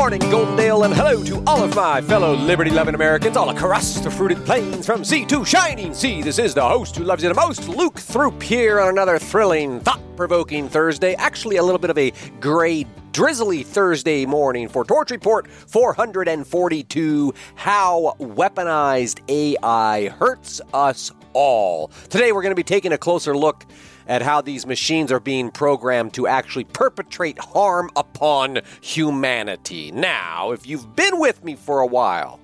morning, Goldendale, and hello to all of my fellow liberty loving Americans all across the fruited plains from sea to shining sea. This is the host who loves you the most, Luke Throop, here on another thrilling, thought provoking Thursday. Actually, a little bit of a gray, drizzly Thursday morning for Torch Report 442 How Weaponized AI Hurts Us All. Today, we're going to be taking a closer look at how these machines are being programmed to actually perpetrate harm upon humanity. Now, if you've been with me for a while,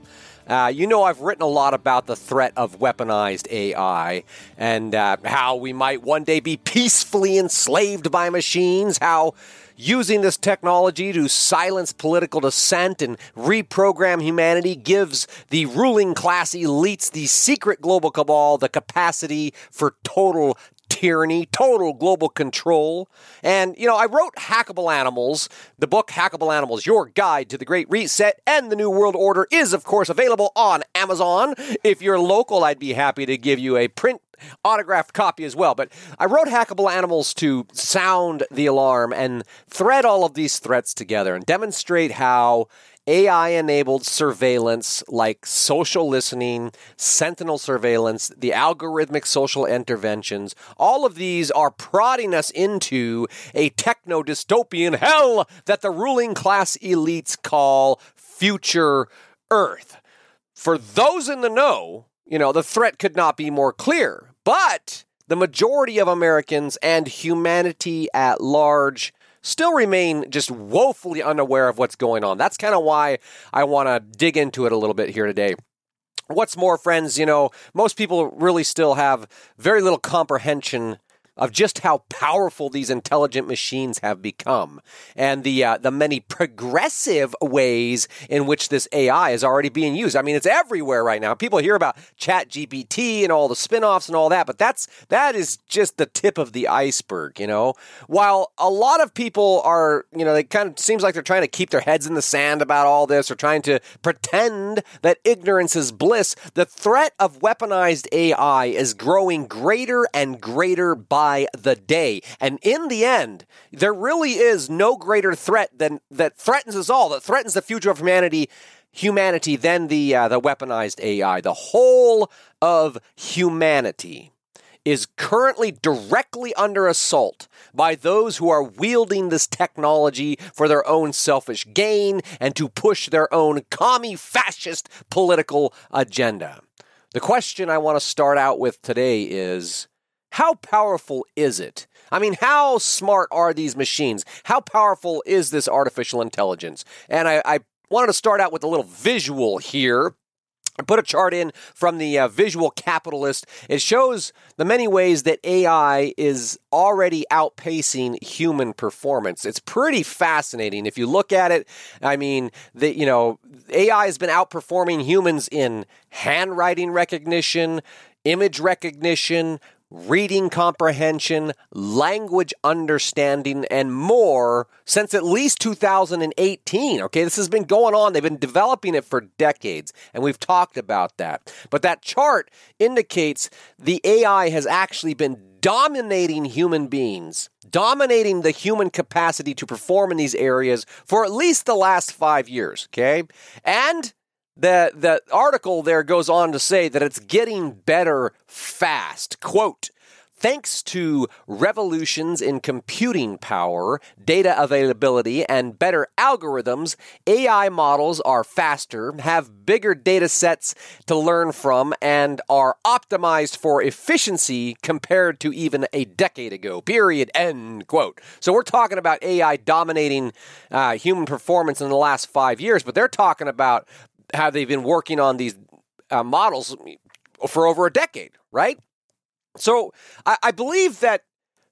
uh, you know, I've written a lot about the threat of weaponized AI and uh, how we might one day be peacefully enslaved by machines, how using this technology to silence political dissent and reprogram humanity gives the ruling class elites, the secret global cabal, the capacity for total tyranny, total global control. And, you know, I wrote Hackable Animals. The book Hackable Animals, Your Guide to the Great Reset and the New World Order is, of course, available on Amazon. If you're local, I'd be happy to give you a print autographed copy as well. But I wrote Hackable Animals to sound the alarm and thread all of these threats together and demonstrate how AI enabled surveillance like social listening, sentinel surveillance, the algorithmic social interventions, all of these are prodding us into a techno dystopian hell that the ruling class elites call future Earth. For those in the know, you know, the threat could not be more clear. But the majority of Americans and humanity at large still remain just woefully unaware of what's going on. That's kind of why I want to dig into it a little bit here today. What's more, friends, you know, most people really still have very little comprehension of just how powerful these intelligent machines have become and the uh, the many progressive ways in which this AI is already being used. I mean, it's everywhere right now. People hear about Chat GPT and all the spin-offs and all that, but that's that is just the tip of the iceberg, you know. While a lot of people are, you know, they kind of seems like they're trying to keep their heads in the sand about all this or trying to pretend that ignorance is bliss, the threat of weaponized AI is growing greater and greater by by the day. And in the end, there really is no greater threat than that threatens us all, that threatens the future of humanity humanity than the uh, the weaponized AI. The whole of humanity is currently directly under assault by those who are wielding this technology for their own selfish gain and to push their own commie fascist political agenda. The question I want to start out with today is how powerful is it? I mean, how smart are these machines? How powerful is this artificial intelligence? And I, I wanted to start out with a little visual here. I put a chart in from the uh, Visual Capitalist. It shows the many ways that AI is already outpacing human performance. It's pretty fascinating if you look at it. I mean, the, you know, AI has been outperforming humans in handwriting recognition, image recognition, reading comprehension, language understanding, and more since at least 2018. Okay, this has been going on. They've been developing it for decades, and we've talked about that. But that chart indicates the AI has actually been dominating human beings, dominating the human capacity to perform in these areas for at least the last five years. Okay, and the the article there goes on to say that it's getting better fast. Quote Thanks to revolutions in computing power, data availability, and better algorithms, AI models are faster, have bigger data sets to learn from, and are optimized for efficiency compared to even a decade ago. Period. End quote. So we're talking about AI dominating uh, human performance in the last five years, but they're talking about how they've been working on these uh, models for over a decade, right? So I, I, believe that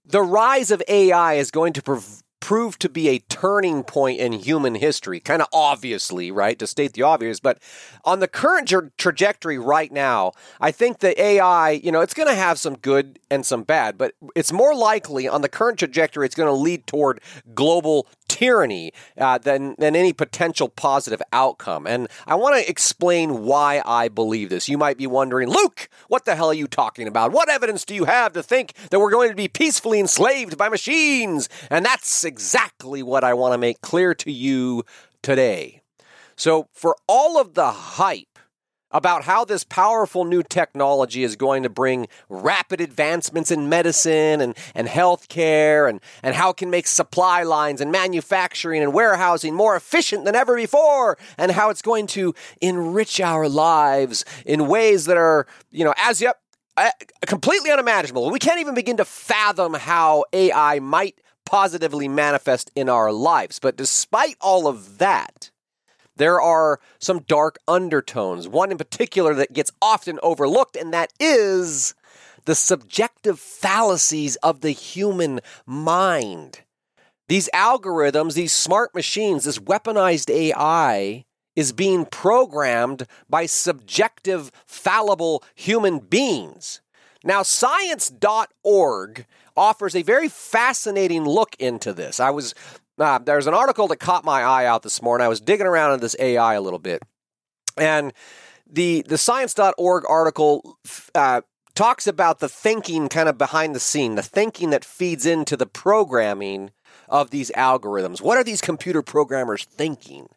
the rise of AI is going to prov- prove to be a turning point in human history, kind of obviously, right? To state the obvious, but on the current tra- trajectory right now, I think the AI, you know, it's going to have some good and some bad, but it's more likely on the current trajectory, it's going to lead toward global tyranny uh, than than any potential positive outcome. And I want to explain why I believe this. You might be wondering, Luke, what the hell are you talking about? What evidence do you have to think that we're going to be peacefully enslaved by machines? And that's exactly what I want to make clear to you today. So, for all of the hype about how this powerful new technology is going to bring rapid advancements in medicine and, and healthcare and, and how it can make supply lines and manufacturing and warehousing more efficient than ever before and how it's going to enrich our lives in ways that are, you know, as yet completely unimaginable. We can't even begin to fathom how AI might positively manifest in our lives. But despite all of that, there are some dark undertones. One in particular that gets often overlooked, and that is the subjective fallacies of the human mind. These algorithms, these smart machines, this weaponized AI is being programmed by subjective, fallible human beings. Now, science.org offers a very fascinating look into this. I was uh, there's an article that caught my eye out this morning. I was digging around in this AI a little bit, and the the Science.org article uh, talks about the thinking kind of behind the scene, the thinking that feeds into the programming of these algorithms. What are these computer programmers thinking?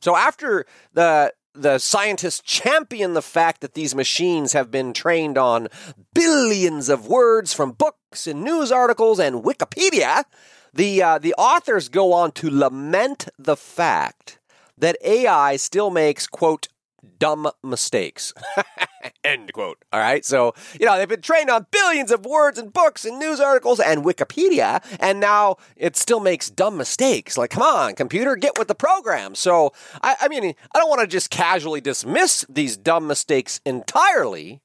So after the the scientists champion the fact that these machines have been trained on billions of words from books and news articles and Wikipedia. The, uh, the authors go on to lament the fact that AI still makes, quote, dumb mistakes. End quote. All right. So, you know, they've been trained on billions of words and books and news articles and Wikipedia, and now it still makes dumb mistakes. Like, come on, computer, get with the program. So, I, I mean, I don't want to just casually dismiss these dumb mistakes entirely,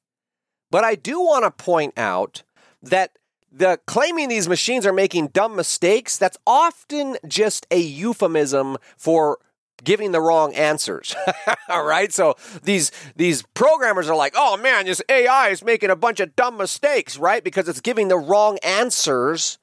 but I do want to point out that the claiming these machines are making dumb mistakes, that's often just a euphemism for giving the wrong answers. All right? So these these programmers are like, "Oh man, this AI is making a bunch of dumb mistakes," right? Because it's giving the wrong answers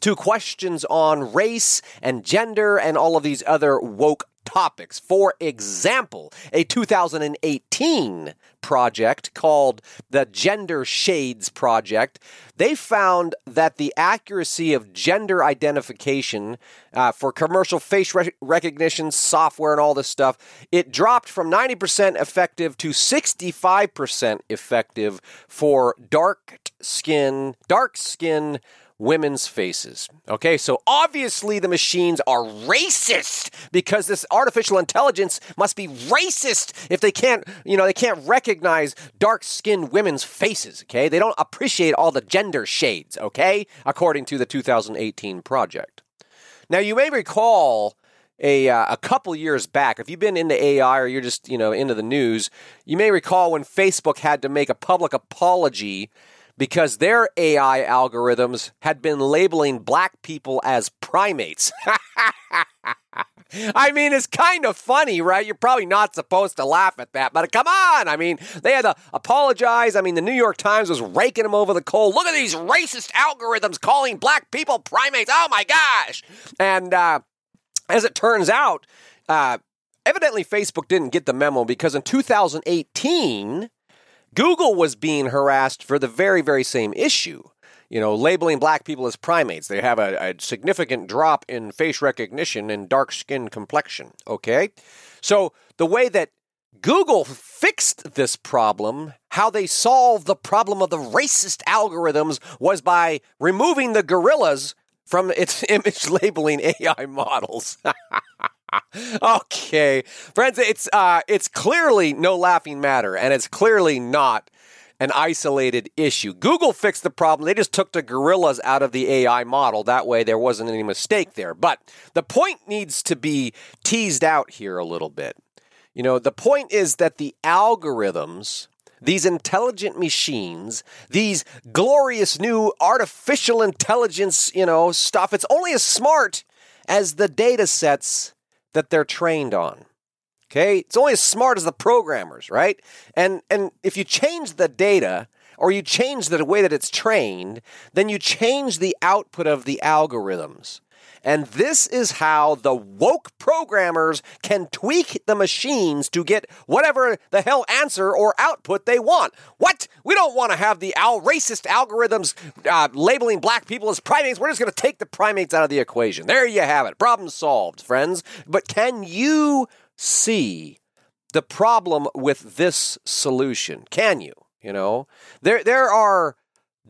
to questions on race and gender and all of these other woke topics. For example, a 2018 project called the Gender Shades Project, they found that the accuracy of gender identification uh, for commercial face re- recognition software and all this stuff, it dropped from 90% effective to 65% effective for dark skin, dark skin women's faces. Okay, so obviously the machines are racist because this artificial intelligence must be racist if they can't, you know, they can't recognize dark-skinned women's faces, okay? They don't appreciate all the gender shades, okay? According to the 2018 project. Now, you may recall a, uh, a couple years back, if you've been into AI or you're just, you know, into the news, you may recall when Facebook had to make a public apology because their AI algorithms had been labeling black people as primates. I mean, it's kind of funny, right? You're probably not supposed to laugh at that, but come on. I mean, they had to apologize. I mean, the New York Times was raking them over the coal. Look at these racist algorithms calling black people primates. Oh my gosh. And uh, as it turns out, uh, evidently Facebook didn't get the memo because in 2018, Google was being harassed for the very, very same issue. You know, labeling black people as primates. They have a, a significant drop in face recognition and dark skin complexion. Okay? So the way that Google fixed this problem, how they solved the problem of the racist algorithms, was by removing the gorillas from its image labeling AI models. okay, friends, it's uh, it's clearly no laughing matter, and it's clearly not an isolated issue. Google fixed the problem; they just took the gorillas out of the AI model. That way, there wasn't any mistake there. But the point needs to be teased out here a little bit. You know, the point is that the algorithms these intelligent machines, these glorious new artificial intelligence, you know, stuff, it's only as smart as the data sets that they're trained on. Okay? It's only as smart as the programmers, right? And and if you change the data or you change the way that it's trained, then you change the output of the algorithms. And this is how the woke programmers can tweak the machines to get whatever the hell answer or output they want. What? We don't want to have the al- racist algorithms uh, labeling black people as primates. We're just going to take the primates out of the equation. There you have it. Problem solved, friends. But can you see the problem with this solution? Can you? You know, there there are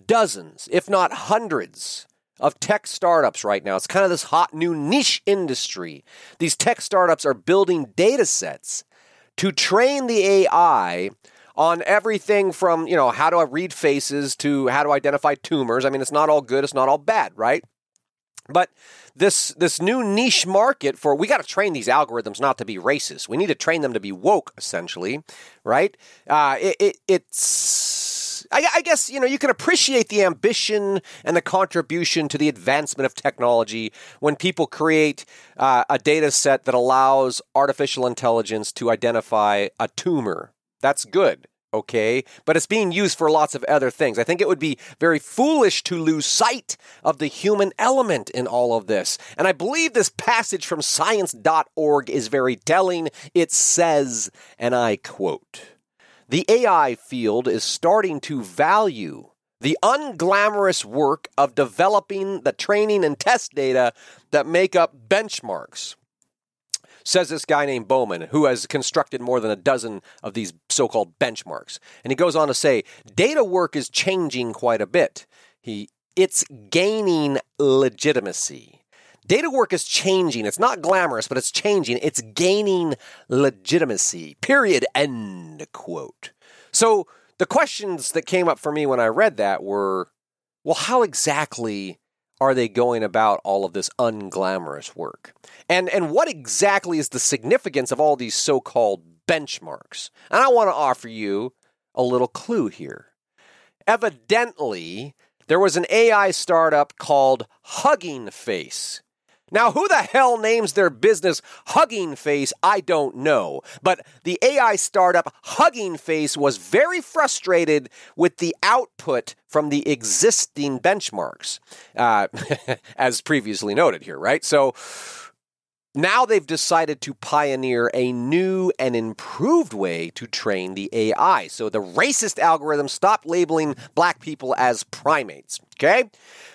dozens, if not hundreds, of tech startups right now. It's kind of this hot new niche industry. These tech startups are building data sets to train the AI on everything from, you know, how to read faces to how to identify tumors. I mean, it's not all good, it's not all bad, right? But this this new niche market for we got to train these algorithms not to be racist. We need to train them to be woke, essentially, right? Uh, it, it, it's I, I, guess you know you can appreciate the ambition and the contribution to the advancement of technology when people create uh, a data set that allows artificial intelligence to identify a tumor. That's good. Okay, but it's being used for lots of other things. I think it would be very foolish to lose sight of the human element in all of this. And I believe this passage from science.org is very telling. It says, and I quote, the AI field is starting to value the unglamorous work of developing the training and test data that make up benchmarks. Says this guy named Bowman, who has constructed more than a dozen of these so called benchmarks. And he goes on to say data work is changing quite a bit. He, it's gaining legitimacy. Data work is changing. It's not glamorous, but it's changing. It's gaining legitimacy. Period. End quote. So the questions that came up for me when I read that were well, how exactly are they going about all of this unglamorous work? And and what exactly is the significance of all these so-called benchmarks? And I want to offer you a little clue here. Evidently, there was an AI startup called Hugging Face now, who the hell names their business Hugging Face? I don't know. But the AI startup Hugging Face was very frustrated with the output from the existing benchmarks, uh, as previously noted here, right? So, now they've decided to pioneer a new and improved way to train the AI. So the racist algorithm stopped labeling black people as primates. Okay?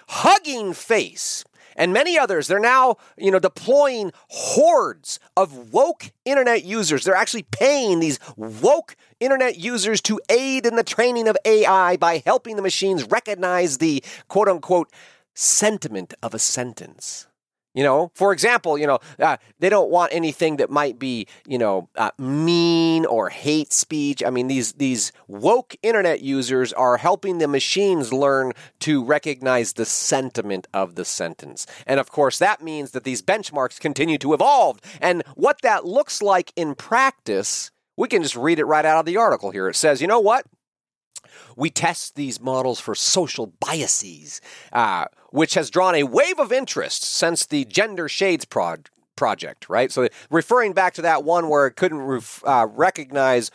Hugging Face and many others. They're now, you know, deploying hordes of woke internet users. They're actually paying these woke internet users to aid in the training of AI by helping the machines recognize the quote unquote sentiment of a sentence. You know, for example, you know, uh, they don't want anything that might be, you know, uh, mean or hate speech. I mean, these these woke internet users are helping the machines learn to recognize the sentiment of the sentence. And of course, that means that these benchmarks continue to evolve. And what that looks like in practice, we can just read it right out of the article here. It says, you know what? We test these models for social biases, uh, which has drawn a wave of interest since the Gender Shades project project, right? So referring back to that one where it couldn't ref, uh, recognize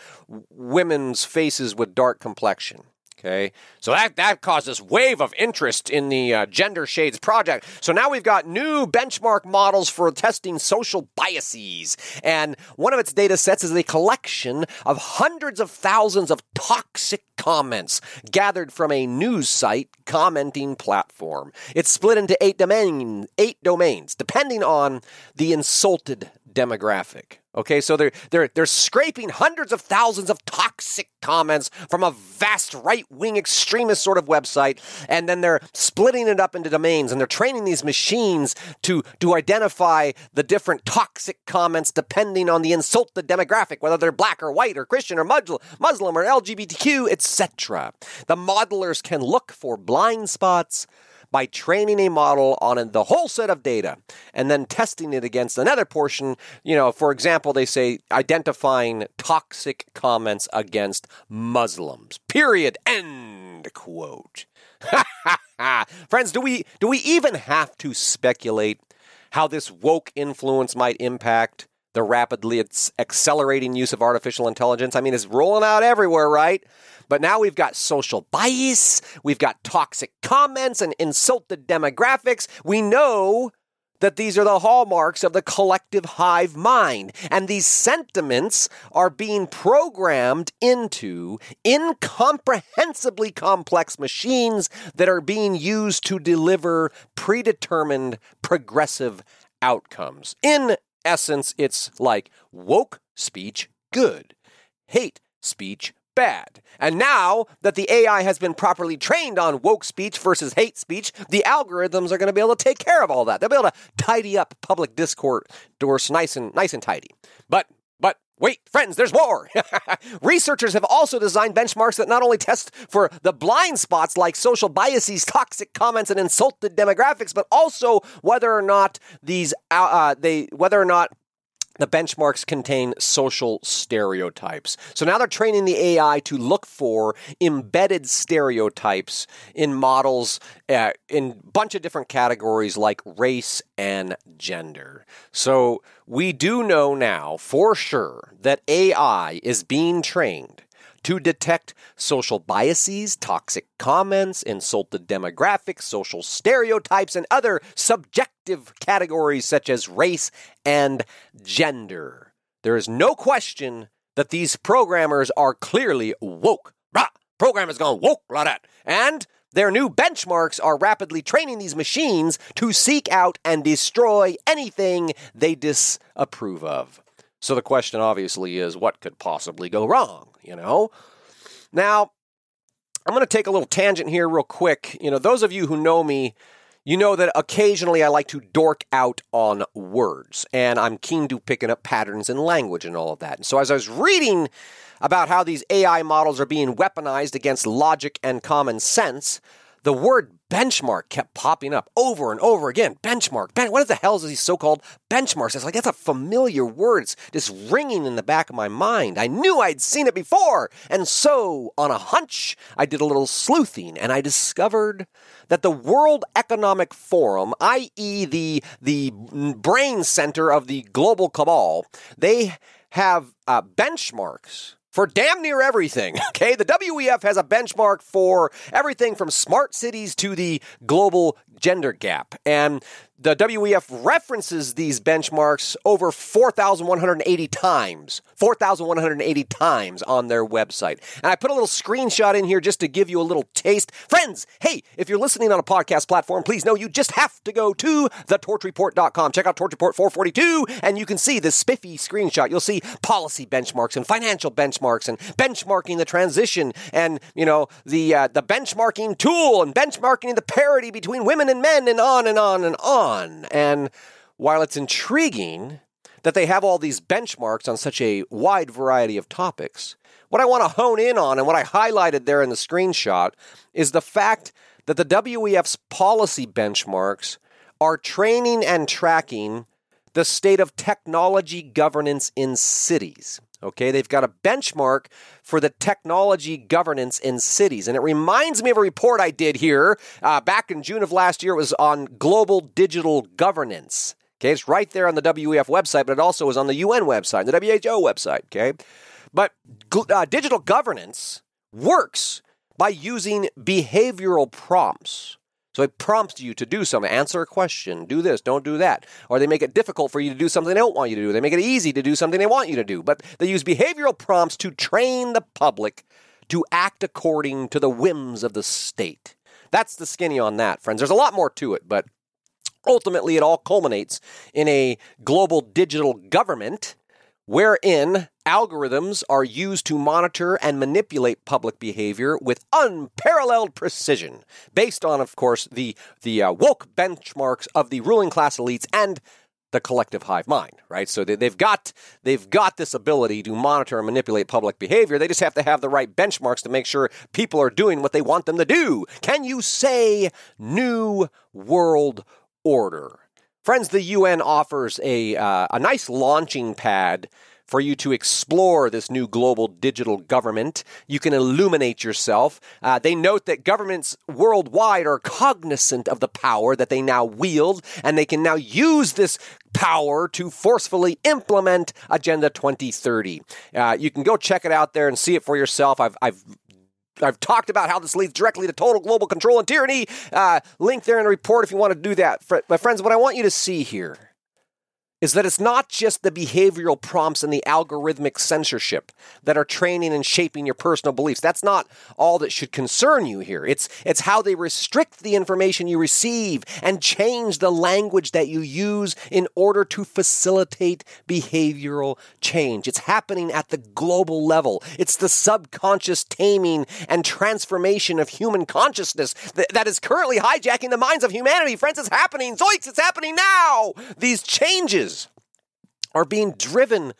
women's faces with dark complexion. Okay, so that that caused this wave of interest in the uh, Gender Shades project. So now we've got new benchmark models for testing social biases, and one of its data sets is a collection of hundreds of thousands of toxic comments gathered from a news site commenting platform. It's split into eight domain eight domains, depending on the insulted demographic. Okay, so they're they're they're scraping hundreds of thousands of toxic comments from a vast right-wing extremist sort of website, and then they're splitting it up into domains, and they're training these machines to to identify the different toxic comments depending on the insulted demographic, whether they're black or white or Christian or Muslim or LGBTQ, etc. The modelers can look for blind spots by training a model on the whole set of data and then testing it against another portion. You know, for example, they say identifying toxic comments against Muslims. Period. End quote. Friends, do we do we even have to speculate how this woke influence might impact the rapidly accelerating use of artificial intelligence. I mean, it's rolling out everywhere, right? But now we've got social bias, we've got toxic comments and insulted demographics. We know that these are the hallmarks of the collective hive mind. And these sentiments are being programmed into incomprehensibly complex machines that are being used to deliver predetermined progressive outcomes. In essence, it's like woke speech good, hate speech bad. And now that the AI has been properly trained on woke speech versus hate speech, the algorithms are going to be able to take care of all that. They'll be able to tidy up public discourse nice and nice and tidy. But but Wait, friends, there's more! Researchers have also designed benchmarks that not only test for the blind spots like social biases, toxic comments, and insulted demographics, but also whether or not these uh, uh they whether or not the benchmarks contain social stereotypes. So now they're training the AI to look for embedded stereotypes in models uh, in a bunch of different categories like race and gender. So we do know now for sure that AI is being trained to detect social biases, toxic comments, insulted demographics, social stereotypes, and other subjective categories such as race and gender. There is no question that these programmers are clearly woke. Rah! Programmers gone woke like that. And their new benchmarks are rapidly training these machines to seek out and destroy anything they disapprove of. So the question obviously is what could possibly go wrong, you know? Now, I'm going to take a little tangent here real quick. You know, those of you who know me, you know that occasionally I like to dork out on words, and I'm keen to picking up patterns in language and all of that. And so as I was reading about how these AI models are being weaponized against logic and common sense, the word benchmark kept popping up over and over again. Benchmark. Ben- what the hell is these so-called benchmarks? It's like that's a familiar word. It's just ringing in the back of my mind. I knew I'd seen it before, and so on a hunch, I did a little sleuthing, and I discovered that the World Economic Forum, i.e., the the brain center of the global cabal, they have uh, benchmarks for damn near everything. Okay, the WEF has a benchmark for everything from smart cities to the global gender gap. And the WEF references these benchmarks over 4,180 times. 4,180 times on their website. And I put a little screenshot in here just to give you a little taste. Friends, hey, if you're listening on a podcast platform, please know you just have to go to thetorchreport.com. Check out Torch Report 442, and you can see this spiffy screenshot. You'll see policy benchmarks and financial benchmarks and benchmarking the transition and, you know, the, uh, the benchmarking tool and benchmarking the parity between women and men and on and on and on. And while it's intriguing that they have all these benchmarks on such a wide variety of topics, what I want to hone in on and what I highlighted there in the screenshot is the fact that the WEF's policy benchmarks are training and tracking the state of technology governance in cities. Okay, they've got a benchmark for the technology governance in cities. And it reminds me of a report I did here uh, back in June of last year. It was on global digital governance. Okay, it's right there on the WEF website, but it also is on the UN website, the WHO website. Okay, but uh, digital governance works by using behavioral prompts. So it prompts you to do something, answer a question, do this, don't do that. Or they make it difficult for you to do something they don't want you to do. They make it easy to do something they want you to do. But they use behavioral prompts to train the public to act according to the whims of the state. That's the skinny on that, friends. There's a lot more to it, but ultimately it all culminates in a global digital government wherein algorithms are used to monitor and manipulate public behavior with unparalleled precision, based on, of course, the the uh, woke benchmarks of the ruling class elites and the collective hive mind, right? So they, have got they've got this ability to monitor and manipulate public behavior. They just have to have the right benchmarks to make sure people are doing what they want them to do. Can you say new world order? Friends, the UN offers a, uh, a nice launching pad for you to explore this new global digital government. You can illuminate yourself. Uh, they note that governments worldwide are cognizant of the power that they now wield, and they can now use this power to forcefully implement Agenda 2030. Uh, you can go check it out there and see it for yourself. I've, I've I've talked about how this leads directly to total global control and tyranny. Uh, link there in the report if you want to do that. My friends, what I want you to see here is that it's not just the behavioral prompts and the algorithmic censorship that are training and shaping your personal beliefs. That's not all that should concern you here. It's, it's how they restrict the information you receive and change the language that you use in order to facilitate behavioral change. It's happening at the global level. It's the subconscious taming and transformation of human consciousness that, that is currently hijacking the minds of humanity. Friends, it's happening. Zoinks, it's happening now. These changes are being driven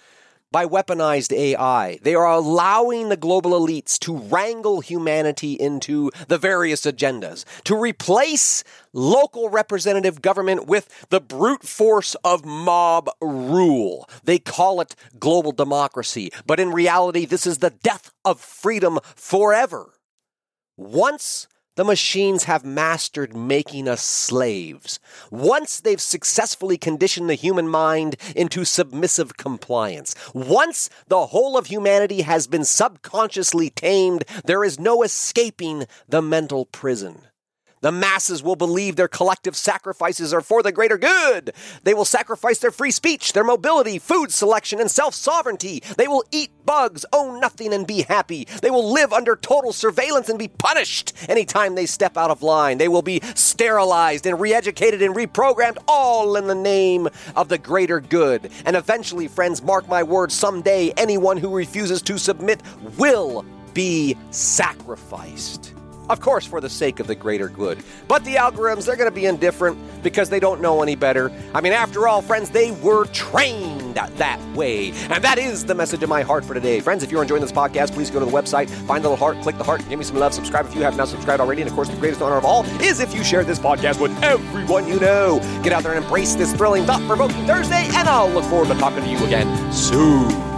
by weaponized AI. They are allowing the global elites to wrangle humanity into the various agendas, to replace local representative government with the brute force of mob rule. They call it global democracy, but in reality, this is the death of freedom forever. Once the machines have mastered making us slaves. Once they've successfully conditioned the human mind into submissive compliance, once the whole of humanity has been subconsciously tamed, there is no escaping the mental prison. The masses will believe their collective sacrifices are for the greater good. They will sacrifice their free speech, their mobility, food selection, and self sovereignty. They will eat bugs, own nothing, and be happy. They will live under total surveillance and be punished anytime they step out of line. They will be sterilized and re educated and reprogrammed, all in the name of the greater good. And eventually, friends, mark my words, someday anyone who refuses to submit will be sacrificed. Of course, for the sake of the greater good. But the algorithms, they're going to be indifferent because they don't know any better. I mean, after all, friends, they were trained that way. And that is the message of my heart for today. Friends, if you're enjoying this podcast, please go to the website, find the little heart, click the heart, give me some love, subscribe if you have not subscribed already. And of course, the greatest honor of all is if you share this podcast with everyone you know. Get out there and embrace this thrilling, thought provoking Thursday, and I'll look forward to talking to you again soon.